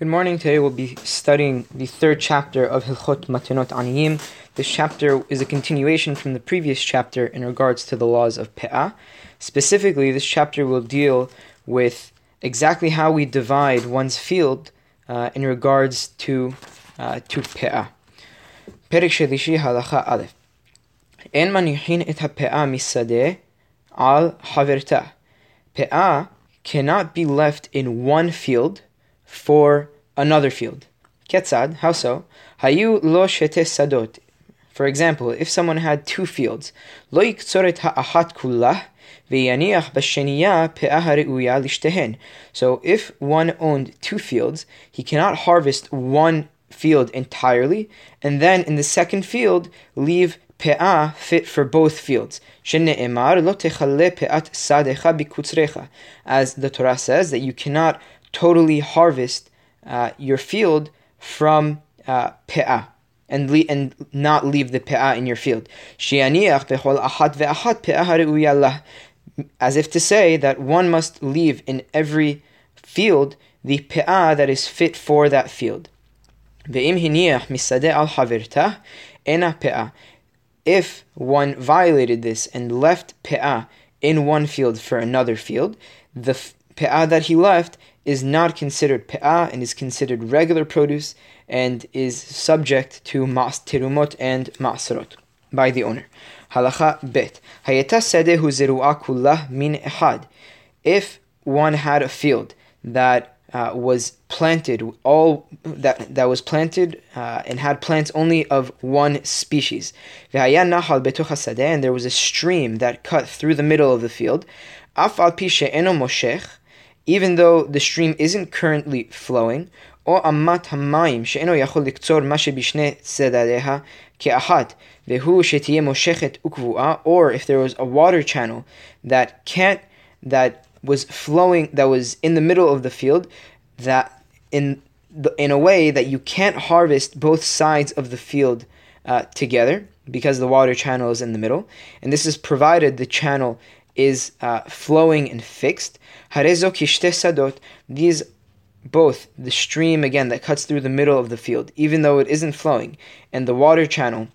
Good morning. Today we'll be studying the third chapter of Hilchot Matanot Aniyim. This chapter is a continuation from the previous chapter in regards to the laws of Pe'ah. Specifically, this chapter will deal with exactly how we divide one's field uh, in regards to uh, to Pe'ah. פרק שלישי הלכה א' אין מניחין את הפאה משדה על חברתה. פאה cannot be left in one field for another field. Ketzad, how so? Hayu lo shete sadot. For example, if someone had two fields, lo yikzoret ha'ahat kullah. So if one owned two fields, he cannot harvest one field entirely, and then in the second field leave pe'ah fit for both fields. As the Torah says that you cannot totally harvest uh, your field from uh, pe'ah and, le- and not leave the pe'ah in your field. As if to say that one must leave in every field the pe'ah that is fit for that field. If one violated this and left pe'ah in one field for another field, the pe'ah that he left is not considered pe'ah and is considered regular produce and is subject to mas terumot and masrot by the owner. Halacha bet. Hayeta sedehu zeru'a kullah min ehad. If one had a field that uh, was planted all that that was planted uh, and had plants only of one species. And there was a stream that cut through the middle of the field even though the stream isn't currently flowing, or if there was a water channel that can't, that was flowing, that was in the middle of the field, that in the, in a way that you can't harvest both sides of the field uh, together because the water channel is in the middle, and this is provided the channel is uh, flowing and fixed. Harezo sadot. These both the stream again that cuts through the middle of the field, even though it isn't flowing, and the water channel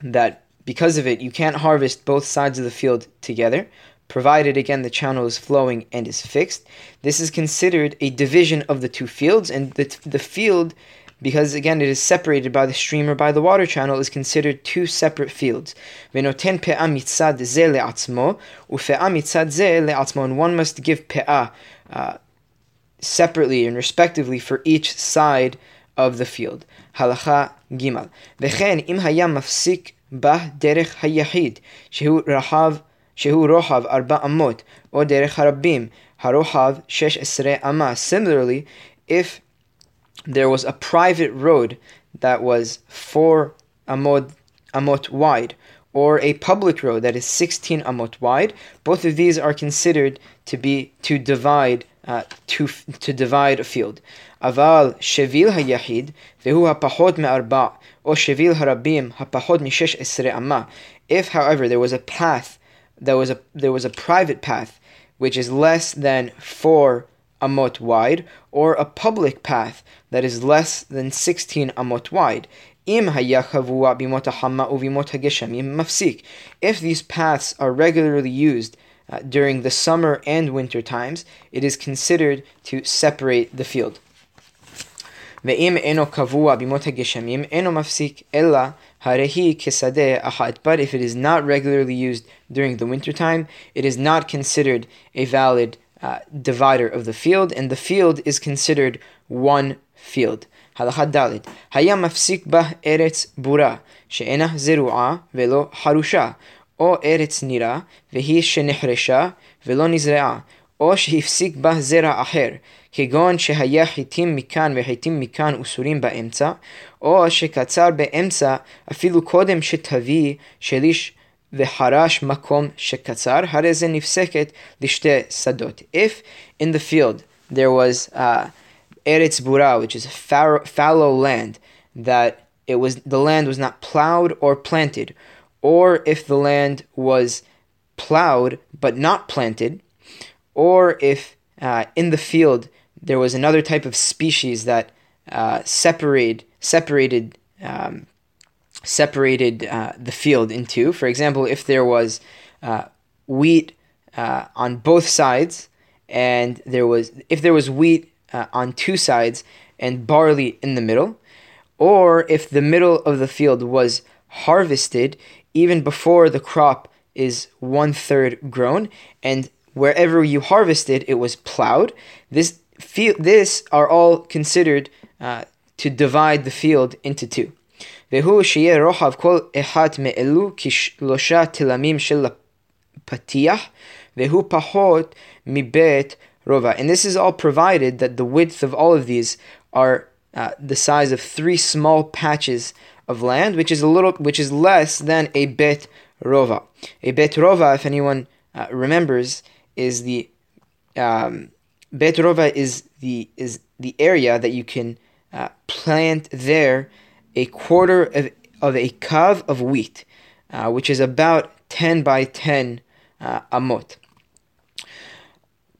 that because of it you can't harvest both sides of the field together, provided again the channel is flowing and is fixed. This is considered a division of the two fields, and the, the field because again it is separated by the stream or by the water channel, is considered two separate fields. Venoten pe'ah mitzad ze le'atzmo, ufe'ah mitzad ze le'atzmo, and one must give pe'ah uh, separately and respectively for each side of the field. Halacha gimal. Vechen im haya mafsik bah derech hayahid, shehu rahav shehu rohav arba amot, o derech harabim, harohav shesh esre ama. Similarly, if there was a private road that was four amot, amot wide, or a public road that is 16 amot wide. Both of these are considered to be to divide uh, to to divide a field. Aval shevil hayahid vehu hapahot me'arba or shevil harabim hapahot mishesh esre amma. If, however, there was a path, there was a there was a private path which is less than four amot wide, or a public path that is less than 16 amot wide. If these paths are regularly used uh, during the summer and winter times, it is considered to separate the field. ואם אינו קבוע בימות הגשמים, אינו מפסיק אלא הרי כשדה אחת. But if it is not regularly used during the winter time, it is not considered a valid uh, divider of the field, and the field is considered one field. הלכה ד' היה מפסיק בה ארץ בורה, שאינה זרועה ולא חרושה, או ארץ נירה, והיא שנחרשה ולא נזרעה, או שהפסיק בה זרע אחר, כגון שהיה חיטים מכאן וחיטים מכאן אסורים באמצע, או שקצר באמצע אפילו קודם שתביא שליש The harash makom shekatzar. Hareze nifseket lishte sadot. If in the field there was uh, eretz bura, which is a fallow land, that it was the land was not plowed or planted, or if the land was plowed but not planted, or if uh, in the field there was another type of species that uh, separated um, separated uh, the field into. For example, if there was uh, wheat uh, on both sides, and there was if there was wheat uh, on two sides and barley in the middle, or if the middle of the field was harvested even before the crop is one third grown, and wherever you harvested it was plowed. This field, this are all considered uh, to divide the field into two. והוא שיהיה רוחב כל אחת מאלו כשלושה תלמים של הפתיח, והוא פחות מבית rova. And this is all provided that the width of all of these are uh, the size of three small patches of land, which is a little, which is less than a bet rova. A bet rova, if anyone uh, remembers, is the um, bet rova is the is the area that you can uh, plant there a quarter of, of a kav of wheat, uh, which is about 10 by 10 uh, amot.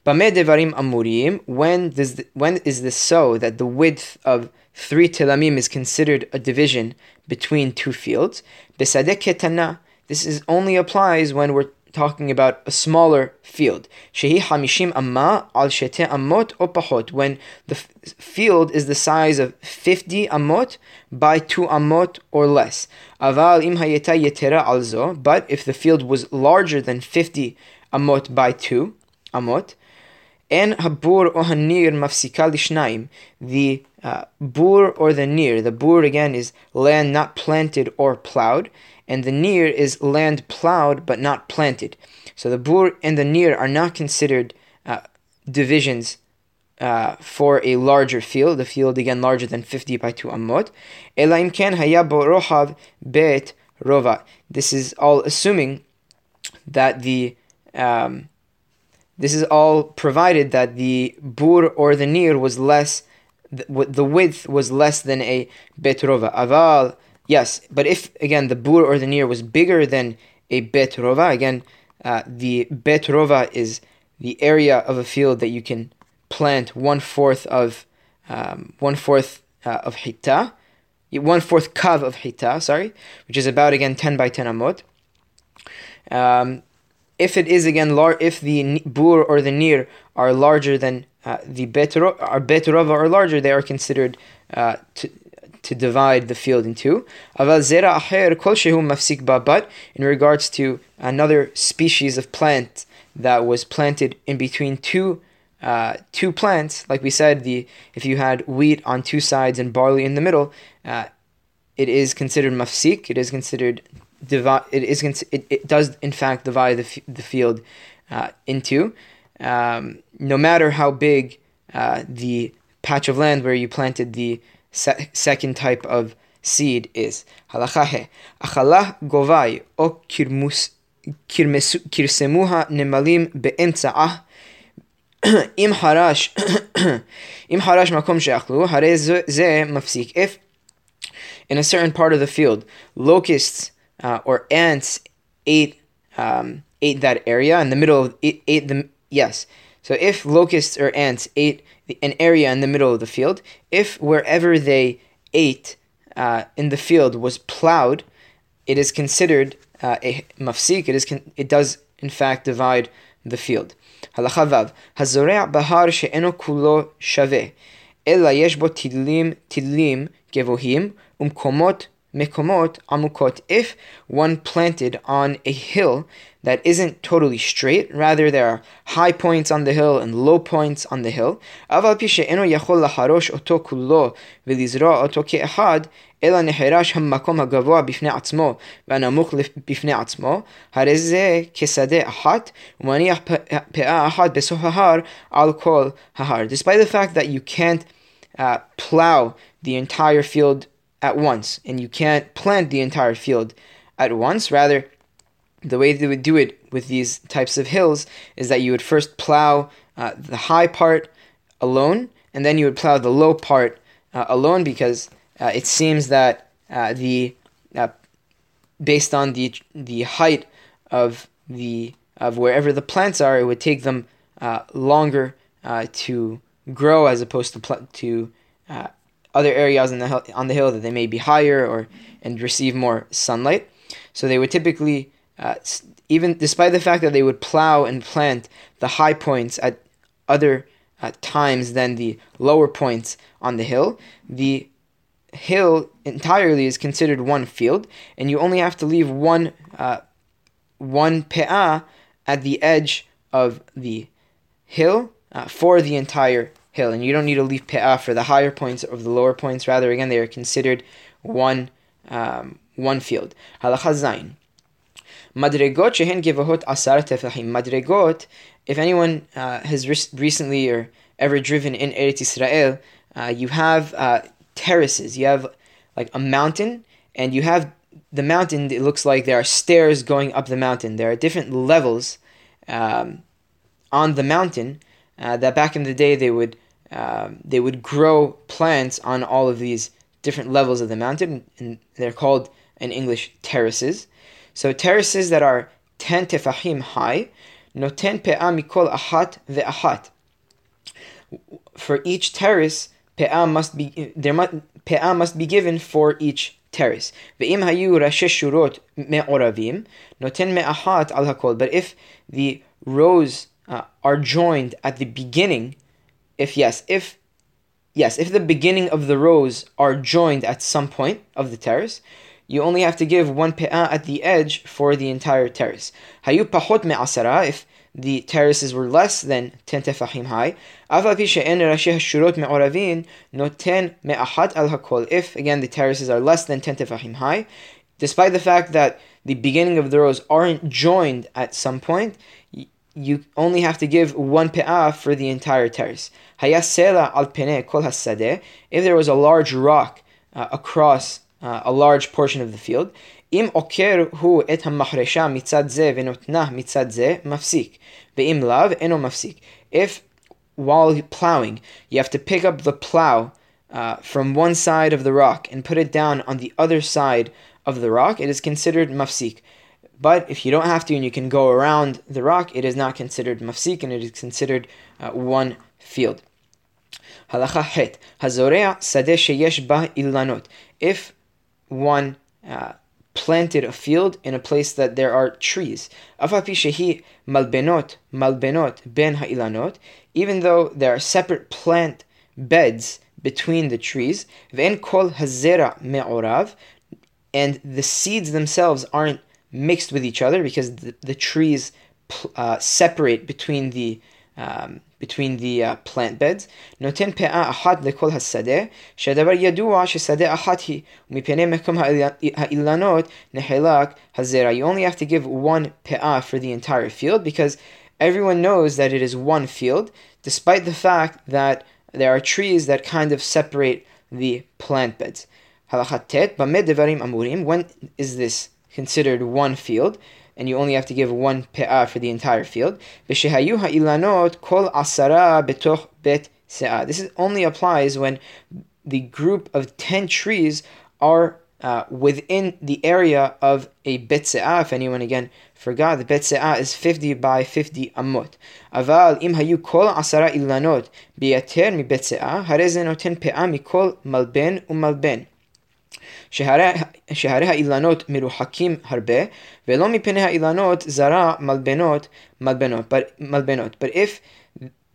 devarim amurim, when, does the, when is this so that the width of three telamim is considered a division between two fields? Ketana, this is only applies when we're talking about a smaller field. Shehi hamishim amma al shete amot or pahot. When the f- field is the size of 50 amot by 2 amot or less. Aval im hayeta yetera alzo. But if the field was larger than 50 amot by 2 amot, and habur or hanir mafsika lishnaim. The uh, bur or the nir. The bur again is land not planted or plowed and the nir is land plowed but not planted. So the bur and the nir are not considered uh, divisions uh, for a larger field, the field again larger than 50 by 2 amot. Elaim ken hayabo rohav bet rova. This is all assuming that the um, this is all provided that the bur or the nir was less, the, the width was less than a bet rova. Aval Yes, but if again the bur or the nir was bigger than a bet rova, again uh, the bet rova is the area of a field that you can plant one fourth of um, one fourth uh, of hita, one fourth kav of hita, sorry, which is about again ten by ten amot. Um, if it is again lar- if the bur or the nir are larger than uh, the bet bet rova are larger, they are considered uh, to, to divide the field in two. But in regards to another species of plant that was planted in between two uh, two plants, like we said, the if you had wheat on two sides and barley in the middle, uh, it is considered mafsik. It is considered divide. It is it, it does in fact divide the, f- the field uh, into. Um, no matter how big uh, the patch of land where you planted the se- second type of seed is. Halacha he. Achala govai o kirmus kirsemuha nemalim be'emtsa'ah אם חרש, אם חרש מקום שאכלו, הרי זה מפסיק. If in a certain part of the field, locusts uh, or ants ate um, ate that area in the middle of ate, ate the yes. So if locusts or ants ate an area in the middle of the field, if wherever they ate uh, in the field was plowed, it is considered uh, a mafsik. It is con- it does in fact divide the field. הלכה ו' הזורע בהר שאינו כולו שווה, אלא יש בו תלים, תלים גבוהים ומקומות mekomot amukot. If one planted on a hill that isn't totally straight, rather there are high points on the hill and low points on the hill, אבל פי שאינו יכול לחרוש אותו כולו ולזרוע אותו כאחד, אלא נחרש המקום הגבוה בפני עצמו והנמוך בפני עצמו, הרי זה כשדה אחת, ומניח פאה אחת בסוף ההר על כל ההר. Despite the fact that you can't uh, plow the entire field at once, and you can't plant the entire field at once. Rather, the way they would do it with these types of hills is that you would first plow uh, the high part alone, and then you would plow the low part uh, alone because uh, it seems that uh, the uh, based on the the height of the of wherever the plants are, it would take them uh, longer to grow as opposed to pl- to other areas on the hill, on the hill that they may be higher or and receive more sunlight. So they would typically, uh, even despite the fact that they would plow and plant the high points at other uh, times than the lower points on the hill, the hill entirely is considered one field, and you only have to leave one uh, one pe'ah at the edge of the hill uh, for the entire hill, and you don't need to leave pe'ah for the higher points or the lower points. Rather, again, they are considered one um, one field. Halacha zayin. Madregot shehen gevahot asar tefahim. Madregot, if anyone uh, has re- recently or ever driven in Eretz Israel, uh, you have uh, terraces. You have like a mountain, and you have the mountain. It looks like there are stairs going up the mountain. There are different levels um, on the mountain. Uh, that back in the day they would um, they would grow plants on all of these different levels of the mountain, and they're called in English terraces. So terraces that are ten tefahim high, noten pe'ah mikol ahat ve'ahat. For each terrace, pe'ah must be there must pe'ah must be given for each terrace. Ve'im hayu rashi shurot me'oravim noten me'ahat al hakol. But if the rows uh, are joined at the beginning, if yes, if yes, if the beginning of the rows are joined at some point of the terrace, you only have to give one pe'ah at the edge for the entire terrace. Hayu pachot me'asara, if the terraces were less than 10 tefahim high, noten me'ahat al hakol. If, again, the terraces are less than 10 tefahim high, despite the fact that the beginning of the rows aren't joined at some point, you only have to give one pe'ah for the entire terrace. Hayasela al pene kol hasadeh. If there was a large rock uh, across uh, a large portion of the field, אם עוקר הוא את המחרשה מצד זה ונותנה מצד זה, מפסיק. ואם לאו, אינו מפסיק. If while plowing, you have to pick up the plow uh, from one side of the rock and put it down on the other side of the rock, it is considered mafsik. But if you don't have to and you can go around the rock, it is not considered mafsik and it is considered uh, one field. Halacha het. Hazorea sadeh sheyesh ba ilanot. If one uh, planted a field in a place that there are trees. malbenot malbenot ben ha'ilanot, even though there are separate plant beds between the trees, ve'en kol hazera me'orav, and the seeds themselves aren't mixed with each other because the, the trees uh, separate between the um, between the uh, plant beds. נותן פאה אחת לכל השדה, שהדבר ידוע ששדה אחת היא, ומפני מקום האילנות נחלק הזרע. You only have to give one פאה for the entire field because everyone knows that it is one field, despite the fact that there are trees that kind of separate the plant beds. הלכת ט', במה דברים אמורים? When is this considered one field? and you only have to give one pe'ah for the entire field. V'shehayu ha'ilanot kol asara betoch bet se'ah. This is, only applies when the group of 10 trees are uh, within the area of a bet se'ah. If anyone again forgot, the bet se'ah is 50 by 50 amot. Aval im hayu kol asara ilanot biyater mi bet se'ah, noten pe'ah mikol malben umalben. שהרי האילנות מרוחקים הרבה, ולא מפני האילנות זרה מלבנות מלבנות, but, מלבנות. But if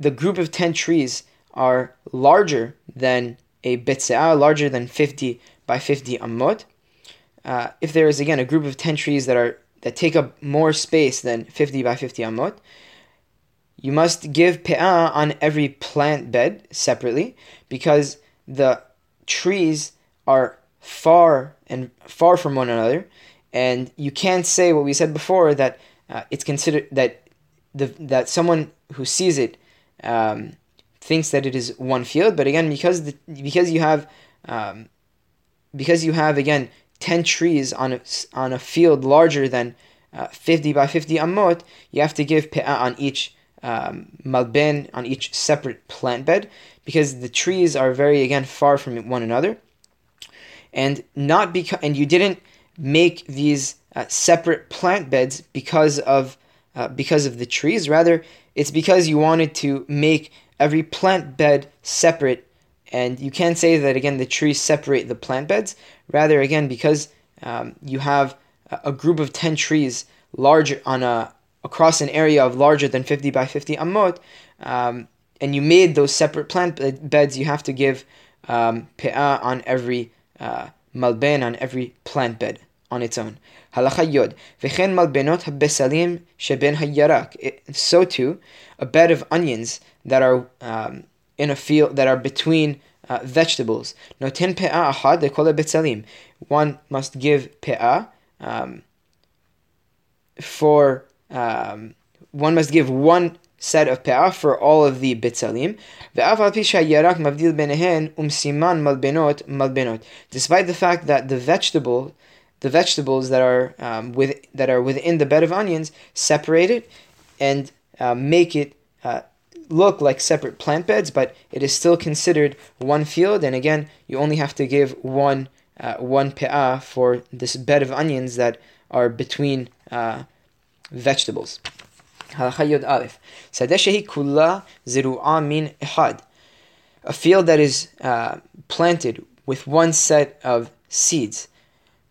the group of 10 trees are larger than a betse'ah, larger than 50 by 50 amot, uh, if there is again a group of 10 trees that are that take up more space than 50 by 50 amot, you must give pe'ah on every plant bed separately because the trees are far and far from one another, and you can't say what we said before that uh, it's considered that the that someone who sees it um, thinks that it is one field, but again because the because you have um, because you have again ten trees on a, on a field larger than uh, fifty by fifty amot, you have to give pe'ah on each um, malben on each separate plant bed because the trees are very again far from one another and not because and you didn't make these uh, separate plant beds because of uh, because of the trees. Rather, it's because you wanted to make every plant bed separate. And you can't say that again the trees separate the plant beds. Rather, again, because um, you have a group of 10 trees large on a across an area of larger than 50 by 50 amot, um, and you made those separate plant beds, you have to give um, pe'ah on every uh, malben, on every plant bed on its own. Halacha yod. V'chen malbenot besalim sheben hayarak. So too, a bed of onions that are um, in a field that are between uh, vegetables. Noten pe'ah ahad lekol betsalim. One must give pe'ah um, for um, one must give one set of pe'ah for all of the bitzalim. Despite the fact that the vegetable, the vegetables that are um, with that are within the bed of onions, separate it and uh, make it uh, look like separate plant beds, but it is still considered one field. And again, you only have to give one uh, one pe'ah for this bed of onions that are between uh, vegetables. Halacha Yod Aleph. Sadeshehi kula ziru'a min ihad. A field that is uh, planted with one set of seeds.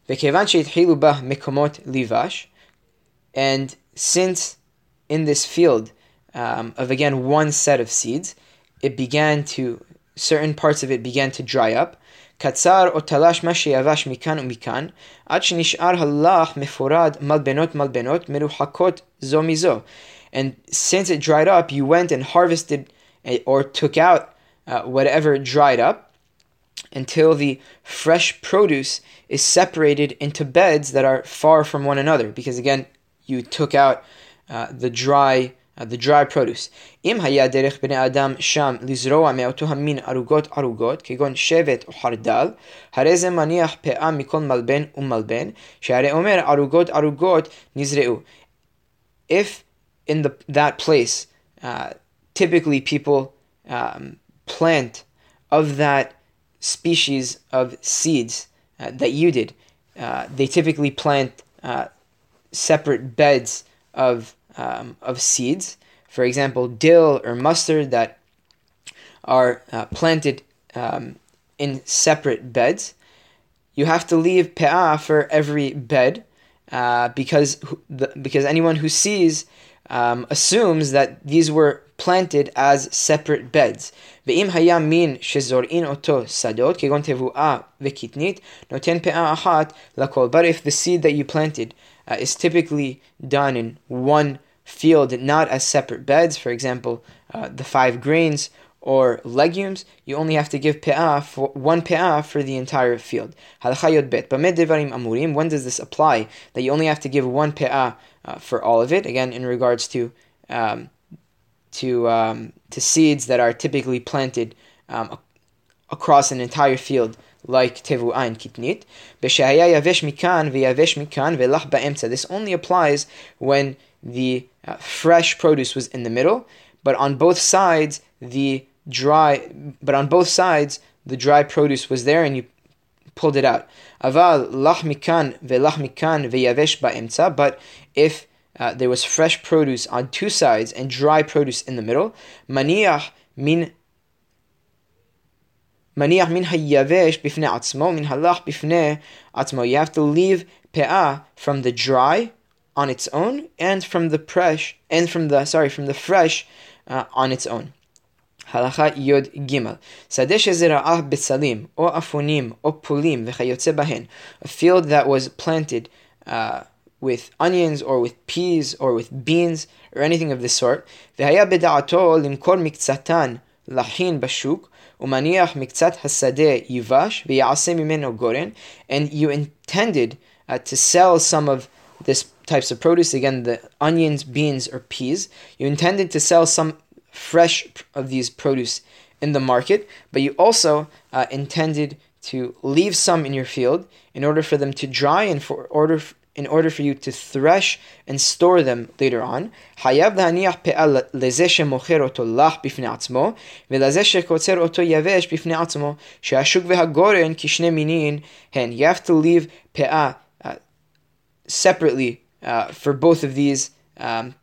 Vekevan sheithilu bah livash. And since in this field um, of again one set of seeds, it began to certain parts of it began to dry up. קצר או תלש מה שיבש מכאן ומכאן, עד שנשאר הלך מפורד מלבנות מלבנות מרוחקות זו מזו. And since it dried up, you went and harvested eh, or took out uh, whatever dried up until the fresh produce is separated into beds that are far from one another. Because again, you took out uh, the dry the dry produce. אם היה דרך בני אדם שם לזרוע מאותו המין ערוגות ערוגות, כגון שבט או חרדל, הרי זה מניח פאה מכל מלבן ומלבן, שהרי אומר ערוגות ערוגות נזרעו. If in the, that place, uh, typically people um, plant of that species of seeds uh, that you did, uh, they typically plant uh, separate beds of um, of seeds. For example, dill or mustard that are uh, planted um, in separate beds. You have to leave pe'ah for every bed uh, because the, because anyone who sees um, assumes that these were planted as separate beds. ואם היה מין שזורעין אותו שדות, כגון תבואה וקטנית, נותן פאה אחת לכל. But if the seed that you planted uh, is typically done in one field, not as separate beds, for example, uh, the five grains or legumes, you only have to give pe'ah for one pe'ah for the entire field. Bet. amurim. When does this apply? That you only have to give one pe'ah uh, for all of it. Again, in regards to um, to um, to seeds that are typically planted um, across an entire field like tevuah and kitnit. This only applies when the uh, fresh produce was in the middle, but on both sides the dry, but on both sides the dry produce was there, and you pulled it out. Aval lach mikan velach mikan veyavesh ba'emtza. But if uh, there was fresh produce on two sides and dry produce in the middle, maniach min maniach min hayavesh bifne atzmo min halach bifne atzmo. You have to leave pe'ah from the dry on its own and from the fresh and from the sorry from the fresh uh, on its own. הלכה י"ג שדה שזרעה בצלים או אפונים או פולים וכיוצא בהן a field that was planted uh, with onions or with peas or with beans or anything of this sort והיה בדעתו למכור מקצתן לחין בשוק ומניח מקצת השדה יבש ויעשה ממנו גורן and you intended uh, to sell some of this types of produce, again, the onions, beans, or peas, you intended to sell some fresh of these produce in the market, but you also uh, intended to leave some in your field in order for them to dry and for order in order for you to thresh and store them later on. You have to leave pe'ah separately uh, for both of these um,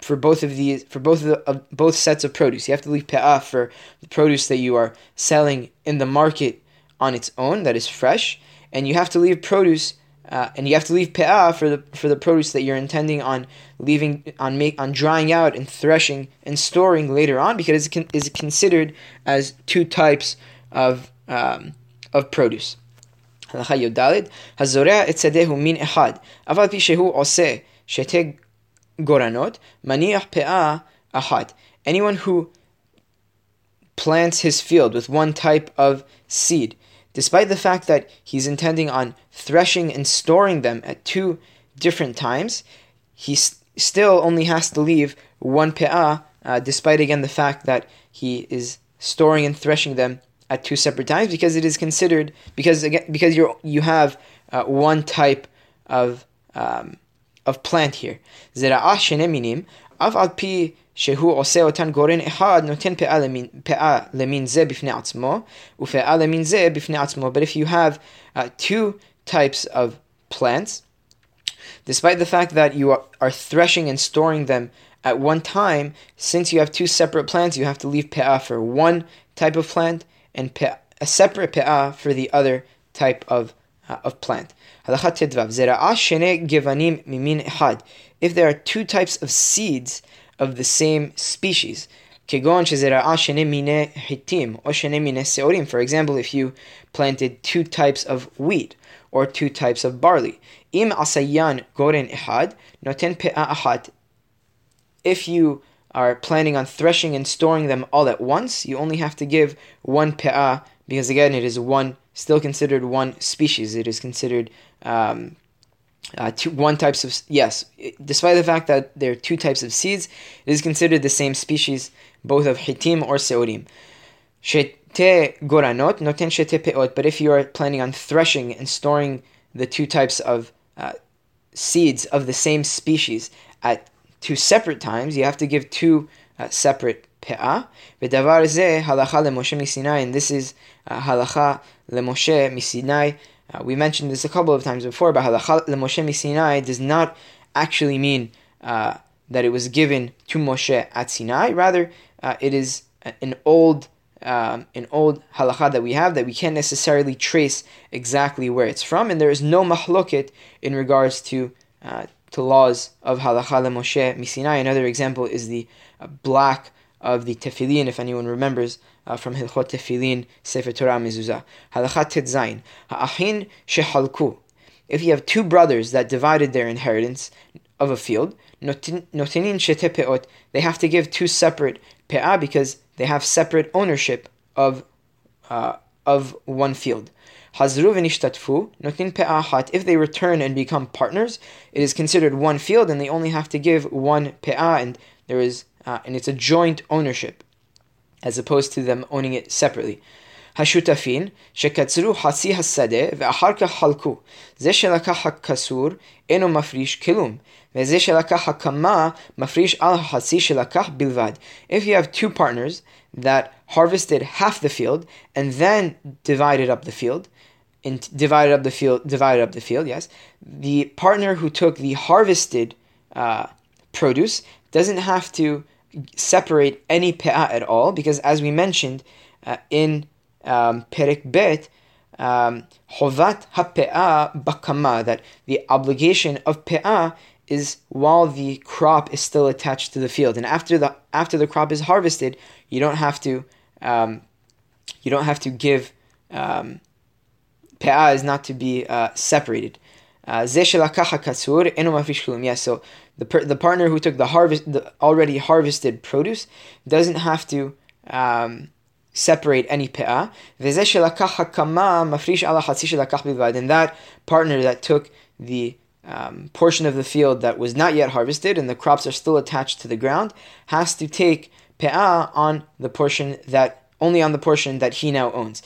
for both of these for both of, the, of both sets of produce. You have to leave pe'ah for the produce that you are selling in the market on its own that is fresh, and you have to leave produce uh, and you have to leave pe'ah for the for the produce that you're intending on leaving on make on drying out and threshing and storing later on because it is considered as two types of um, of produce. הלכה י"ד, הזורע את שדהו מין אחד, אף על פי שהוא עושה שתי גורנות, מניח פאה אחת. Anyone who plants his field with one type of seed, despite the fact that he's intending on threshing and storing them at two different times, he still only has to leave one pe'ah, uh, despite again the fact that he is storing and threshing them at two separate times because it is considered because again because you you have uh, one type of um, of plant here. זרעה שני מינים, אף על פי שהוא עושה אותן גורן אחד, נותן פאה למין, פאה למין זה בפני עצמו, ופאה למין זה בפני עצמו. But if you have uh, two types of plants, despite the fact that you are, are threshing and storing them at one time, since you have two separate plants, you have to leave pe'ah for one type of plant and a separate pe'ah for the other type of, uh, of plant. If there are two types of seeds of the same species, for example, if you planted two types of wheat or two types of barley. If you are planning on threshing and storing them all at once, you only have to give one pe'ah because again it is one still considered one species. It is considered um, uh, two, one types of yes. Despite the fact that there are two types of seeds, it is considered the same species, both of hitim or seorim. Shete goranot noten shete peot. But if you are planning on threshing and storing the two types of uh, seeds of the same species at two separate times, you have to give two uh, separate pe'ah. V'davar zeh halacha leMoshe misinai, and this is uh, halacha leMoshe misinai. Uh, we mentioned this a couple of times before, but halacha leMoshe misinai does not actually mean uh, that it was given to Moshe at Sinai. Rather, uh, it is an old um, an old halacha that we have that we can't necessarily trace exactly where it's from, and there is no mahloket in regards to uh, to laws of halacha Moshe misinai. Another example is the black of the tefillin, if anyone remembers uh, from Hilchot Tefillin, Sefer Torah Mezuzah. Halacha Tetzain. Ha'achin shehalku. If you have two brothers that divided their inheritance of a field, notinin shete peot, they have to give two separate pe'ah because they have separate ownership of uh, of one field. Hazru v'nishtatfu, notin pe'ahat. If they return and become partners, it is considered one field, and they only have to give one pe'ah, and there is, uh, and it's a joint ownership, as opposed to them owning it separately. השותפים שקצרו חצי השדה ואחר כך חלקו. זה שלקח הכסור אינו מפריש כלום, וזה שלקח הקמה מפריש על החצי שלקח בלבד. If you have two partners that harvested half the field and then divided up the field, and divided up the field, divided up the field, yes, the partner who took the harvested uh, produce doesn't have to separate any pe'ah at all because as we mentioned uh, in um, Perek Bet, um, Bakama, that the obligation of Pe'ah is while the crop is still attached to the field. And after the after the crop is harvested, you don't have to um, you don't have to give um, pe'ah is not to be uh, separated. Uh, yes, so the per, the partner who took the harvest the already harvested produce doesn't have to um, separate any pe'ah. And that partner that took the um, portion of the field that was not yet harvested and the crops are still attached to the ground has to take pe'ah on the portion that only on the portion that he now owns,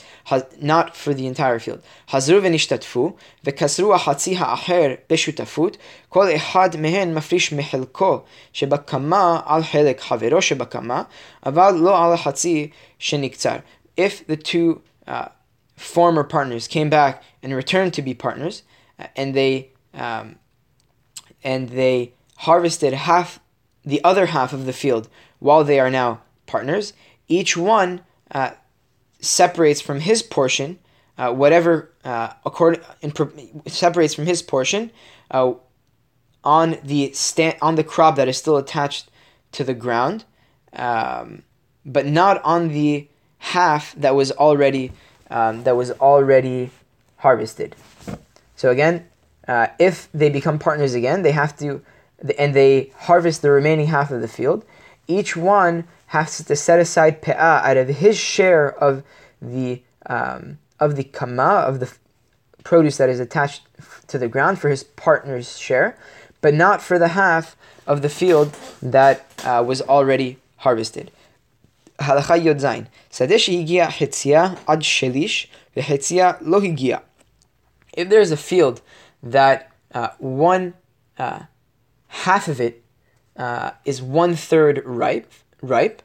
not for the entire field. Hazru v'nishtatfu, v'kasru ha'chatzi ha'acher b'shutafut, kol ehad mehen mafrish mehilko, shebakama al helek havero shebakama, aval lo al ha'chatzi sheniktzar. If the two uh, former partners came back and returned to be partners, uh, and they um, and they harvested half, the other half of the field while they are now partners, each one uh, separates from his portion uh, whatever uh, according in, separates from his portion uh, on the stand on the crop that is still attached to the ground, um, but not on the half that was already um, that was already harvested. So again, uh, if they become partners again, they have to and they harvest the remaining half of the field Each one has to set aside pe'ah out of his share of the um, of the kama of the produce that is attached to the ground for his partner's share, but not for the half of the field that uh, was already harvested. הלכה י"ז שדה שהגיע חציה עד שליש וחציה לא הגיע. If there's a field that uh, one uh, half of it uh, is one third ripe, ripe,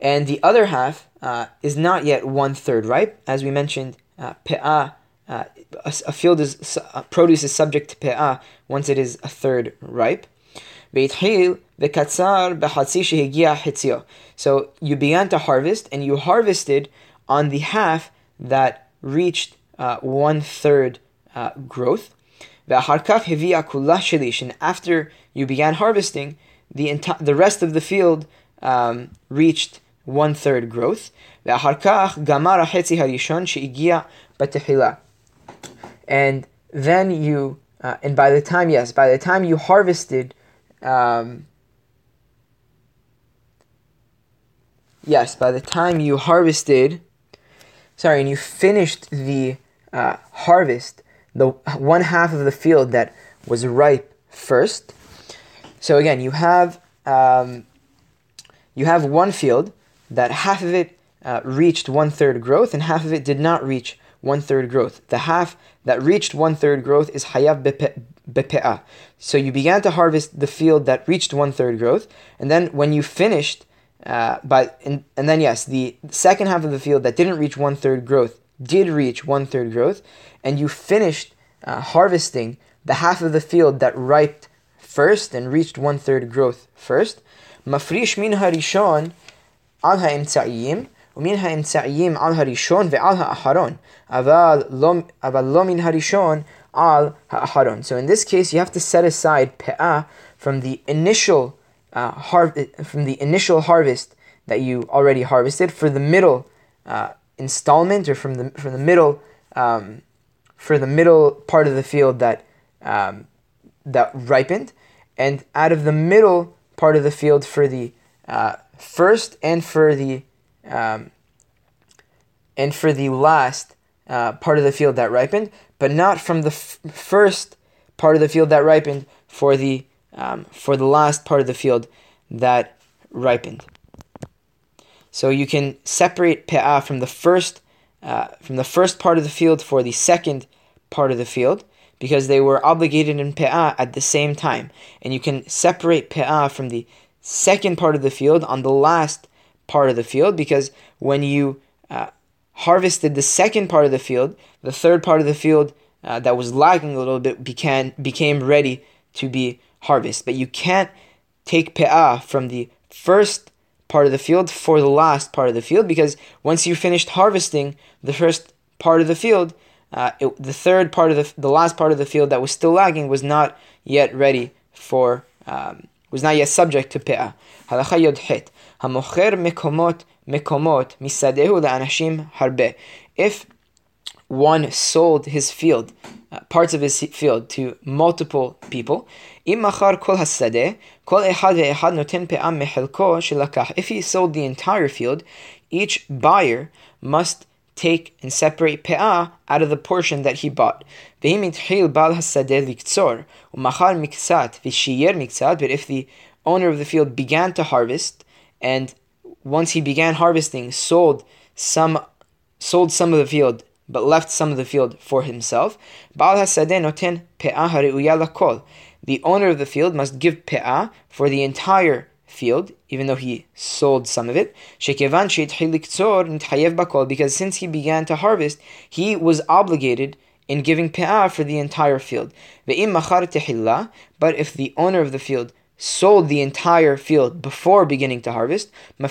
and the other half uh, is not yet one third ripe. As we mentioned, uh, pe'ah, uh, a, a, field is produce is subject to pe'ah once it is a third ripe. So you began to harvest, and you harvested on the half that reached uh, one third uh, growth. And after you began harvesting, the enti- the rest of the field um, reached one third growth. And then you, uh, and by the time, yes, by the time you harvested, um, yes, by the time you harvested, sorry, and you finished the uh, harvest, the one half of the field that was ripe first. So again, you have um, you have one field that half of it uh, reached one third growth and half of it did not reach one third growth. The half that reached one third growth is hayav bepe'ah. So you began to harvest the field that reached one third growth, and then when you finished, uh, by and, and then yes, the second half of the field that didn't reach one third growth did reach one third growth, and you finished uh, harvesting the half of the field that riped first and reached one third growth first. Mafrish min harishon על האמצעיים, ומן האמצעיים על הראשון ועל האחרון, אבל לא, אבל לא מן הראשון על האחרון. So in this case, you have to set aside pe'ah from the initial uh, har- from the initial harvest that you already harvested for the middle uh, installment or from the from the middle um, for the middle part of the field that um, that ripened, and out of the middle part of the field for the uh, first and for the um, and for the last uh, part of the field that ripened, but not from the f- first part of the field that ripened for the um, for the last part of the field that ripened. So you can separate pe'ah from the first uh, from the first part of the field for the second part of the field because they were obligated in pe'ah at the same time, and you can separate pe'ah from the second part of the field on the last part of the field because when you uh, harvested the second part of the field, the third part of the field uh, that was lagging a little bit became became ready to be harvested. But you can't take pe'ah from the first part of the field for the last part of the field because once you finished harvesting the first part of the field, uh, it, the third part of the, the last part of the field that was still lagging was not yet ready for um, was not yet subject to pe'ah. Halacha yodhet hamocher mekomot mekomot misadehu la'anashim harbe. If one sold his field, uh, parts of his field to multiple people, imachar kol hasadeh if he sold the entire field, each buyer must take and separate pe'ah out of the portion that he bought. But if the owner of the field began to harvest, and once he began harvesting, sold some, sold some of the field, but left some of the field for himself, the owner of the field must give pe'ah for the entire field, even though he sold some of it. Because since he began to harvest, he was obligated in giving pe'ah for the entire field. But if the owner of the field sold the entire field before beginning to harvest, the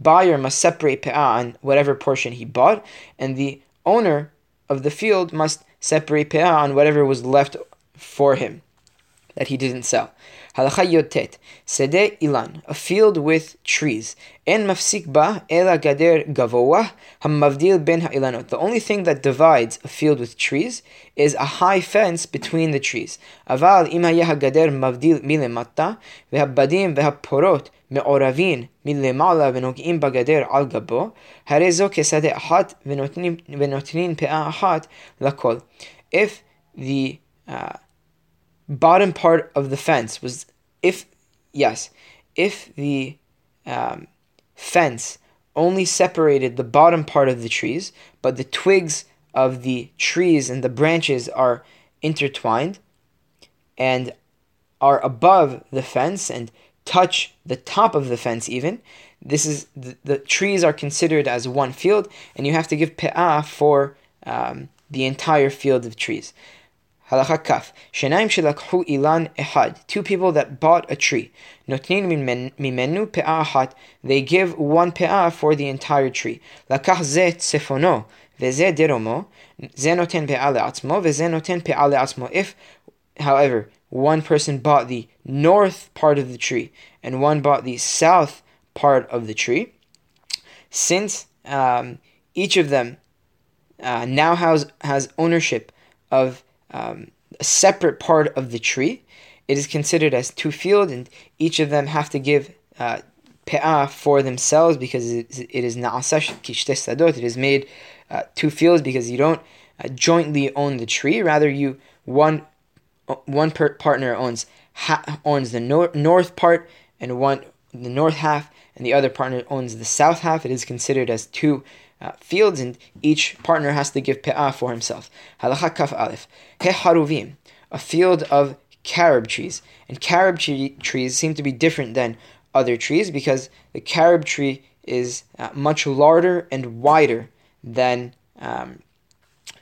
buyer must separate pe'ah on whatever portion he bought, and the owner of the field must separate pe'ah on whatever was left for him that he didn't sell. Halacha yotet, sede ilan, a field with trees. En mafsik ba ela gader gavoah hamavdil ben ha'ilanot. The only thing that divides a field with trees is a high fence between the trees. Aval ima yeha gader mavdil milemata vehabadim vehaporot מעורבים מלמעלה ונוגעים בגדר על גבו, הרי זו כשדה אחת ונותנים פאה אחת לכל. If the uh, bottom part of the fence was if yes if the um, fence only separated the bottom part of the trees but the twigs of the trees and the branches are intertwined and are above the fence and touch the top of the fence even this is the, the trees are considered as one field and you have to give pe'ah for um, the entire field of trees Halacha kaf. Shenaim shelakhu ilan ehad. Two people that bought a tree. Notnin mimenu pe'ah ahat. They give one pe'ah for the entire tree. Lakach ze tsefono veze deromo. Ze noten pe'ah le'atzmo veze noten pe'ah le'atzmo. If, however, one person bought the north part of the tree and one bought the south part of the tree, since um, each of them uh, now has, has ownership of um, a separate part of the tree. It is considered as two fields, and each of them have to give uh, pe'ah for themselves because it, it is na'asash kishte sadot. It is made uh, two fields because you don't uh, jointly own the tree. Rather, you one one per- partner owns ha- owns the nor- north part and one the north half, and the other partner owns the south half. It is considered as two uh, fields, and each partner has to give pe'ah for himself. Halacha kaf aleph. He a field of carob trees. And carob tree, trees seem to be different than other trees because the carob tree is uh, much larger and wider than um,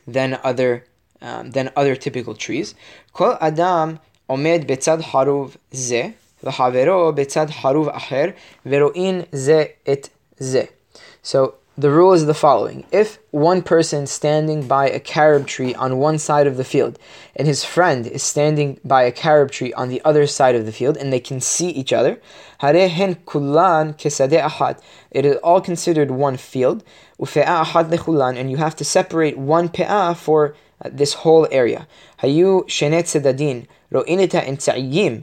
than other um, than other typical trees. Kol adam omed betzad haruv ze v'havero betzad haruv acher veroin ze et ze. So the rule is the following. If one person standing by a carob tree on one side of the field and his friend is standing by a carob tree on the other side of the field and they can see each other, it is all considered one field, and you have to separate one pe'ah for uh, this whole area. היו שני צדדין רואים את האמצעיים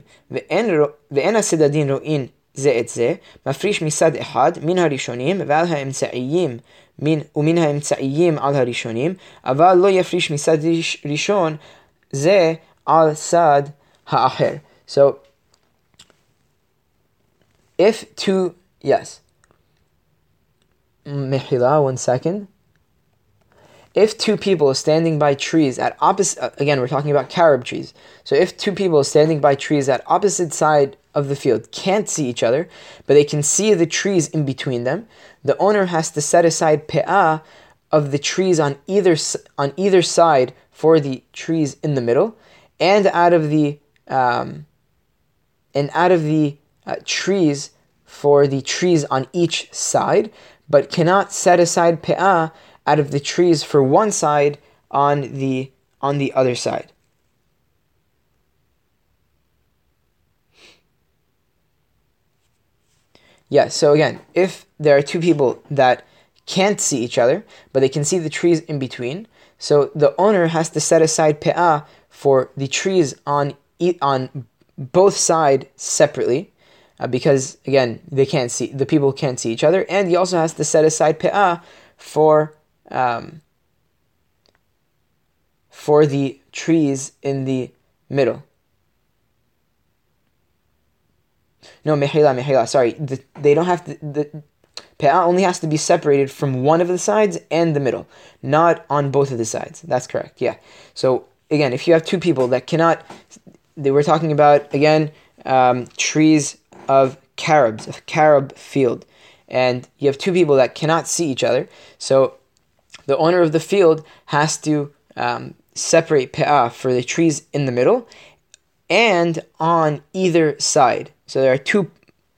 ואין הצדדין רואים זה את זה, מפריש מסד אחד מן הראשונים ועל האמצעיים מן, ומן האמצעיים על הראשונים, אבל לא יפריש מסד ראשון זה על סד האחר. So, if two, yes. מחילה, one second if two people standing by trees at opposite uh, again we're talking about carob trees. So if two people standing by trees at opposite side of the field can't see each other but they can see the trees in between them the owner has to set aside pe'ah of the trees on either on either side for the trees in the middle and out of the um, and out of the uh, trees for the trees on each side but cannot set aside pe'ah out of the trees for one side on the on the other side. Yeah, so again, if there are two people that can't see each other, but they can see the trees in between, so the owner has to set aside pe'ah for the trees on on both sides separately, uh, because again they can't see the people can't see each other, and he also has to set aside pe'ah for um, for the trees in the middle. No, mehila, mehila. Sorry, the, they don't have to. The pe'ah only has to be separated from one of the sides and the middle, not on both of the sides. That's correct. Yeah. So again, if you have two people that cannot, they were talking about again um, trees of carobs, of carob field, and you have two people that cannot see each other. So the owner of the field has to um, separate pe'ah for the trees in the middle and on either side. So there are two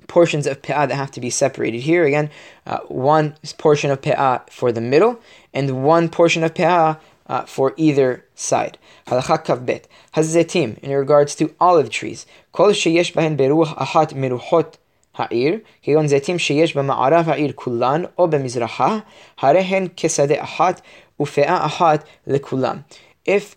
portions of pe'ah that have to be separated here. Again, uh, one portion of pe'ah for the middle and one portion of pe'ah uh, for either side. Halacha kavbet. Hazetim, in regards to olive trees. Kol sheyesh bahen beruach ahat meruchot העיר, כגון זיתים שיש במערב העיר כולן או במזרחה, הרי הן כשדה אחת ופאה אחת לכולם. If,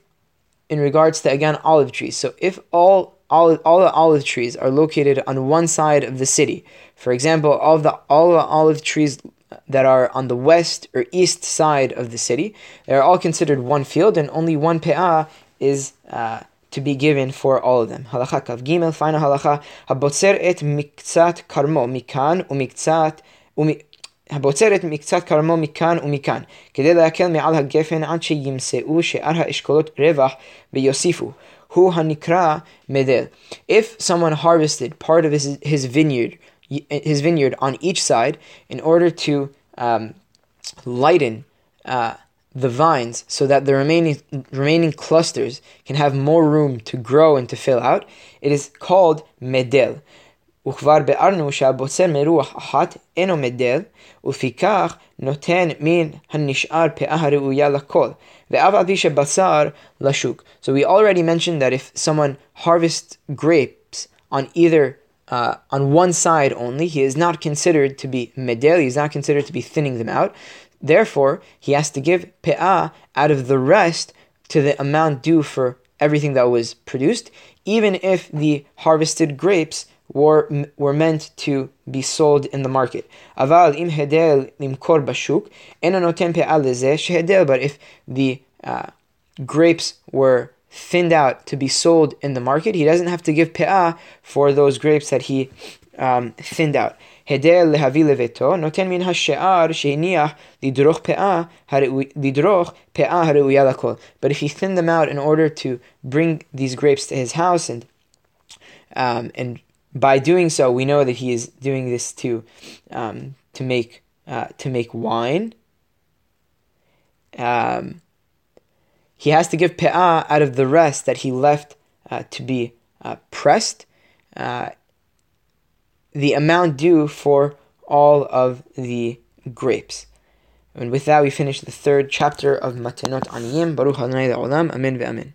in regards to again olive trees, so if all all, all the olive trees are located on one side of the city. For example, all the all the olive trees that are on the west or east side of the city, they are all considered one field, and only one pe'ah is uh, to be given for all of them. Halacha kav gimel, final halacha, habotzer et miktzat karmo mikan umiktzat הבוצר את מקצת כרמו מכאן ומכאן, כדי להקל מעל הגפן עד שימצאו שאר האשכולות רווח ויוסיפו. hu hanikra medel. If someone harvested part of his, his vineyard, his vineyard on each side, in order to um, lighten uh, the vines so that the remaining remaining clusters can have more room to grow and to fill out, it is called medel. וכבר ביארנו שהבוצר מרוח אחת אינו מדל, ולפיכך נותן מן הנשאר פאה הראויה לכל, ואף על פי שבשר לשוק. So we already mentioned that if someone harvests grapes on either uh, on one side only, he is not considered to be medel, he is not considered to be thinning them out. Therefore, he has to give pe'ah out of the rest to the amount due for everything that was produced, even if the harvested grapes were, were meant to be sold in the market. Aval im hedel limkor bashuk, noten shehedel, but if the uh, grapes were thinned out to be sold in the market, he doesn't have to give pe'ah for those grapes that he um, thinned out. hedel lehavi leveto, noten min hashe'ar שהניח לדרוך פאה, לדרוך פאה הראויה לכל. But if he thinned them out in order to bring these grapes to his house and um, and by doing so, we know that he is doing this to um, to make uh, to make wine. Um, he has to give pe'ah out of the rest that he left uh, to be uh, pressed, uh, the amount due for all of the grapes. And with that, we finish the third chapter of Matenot Aniyim. Baruch Adonai Amen ve'amen.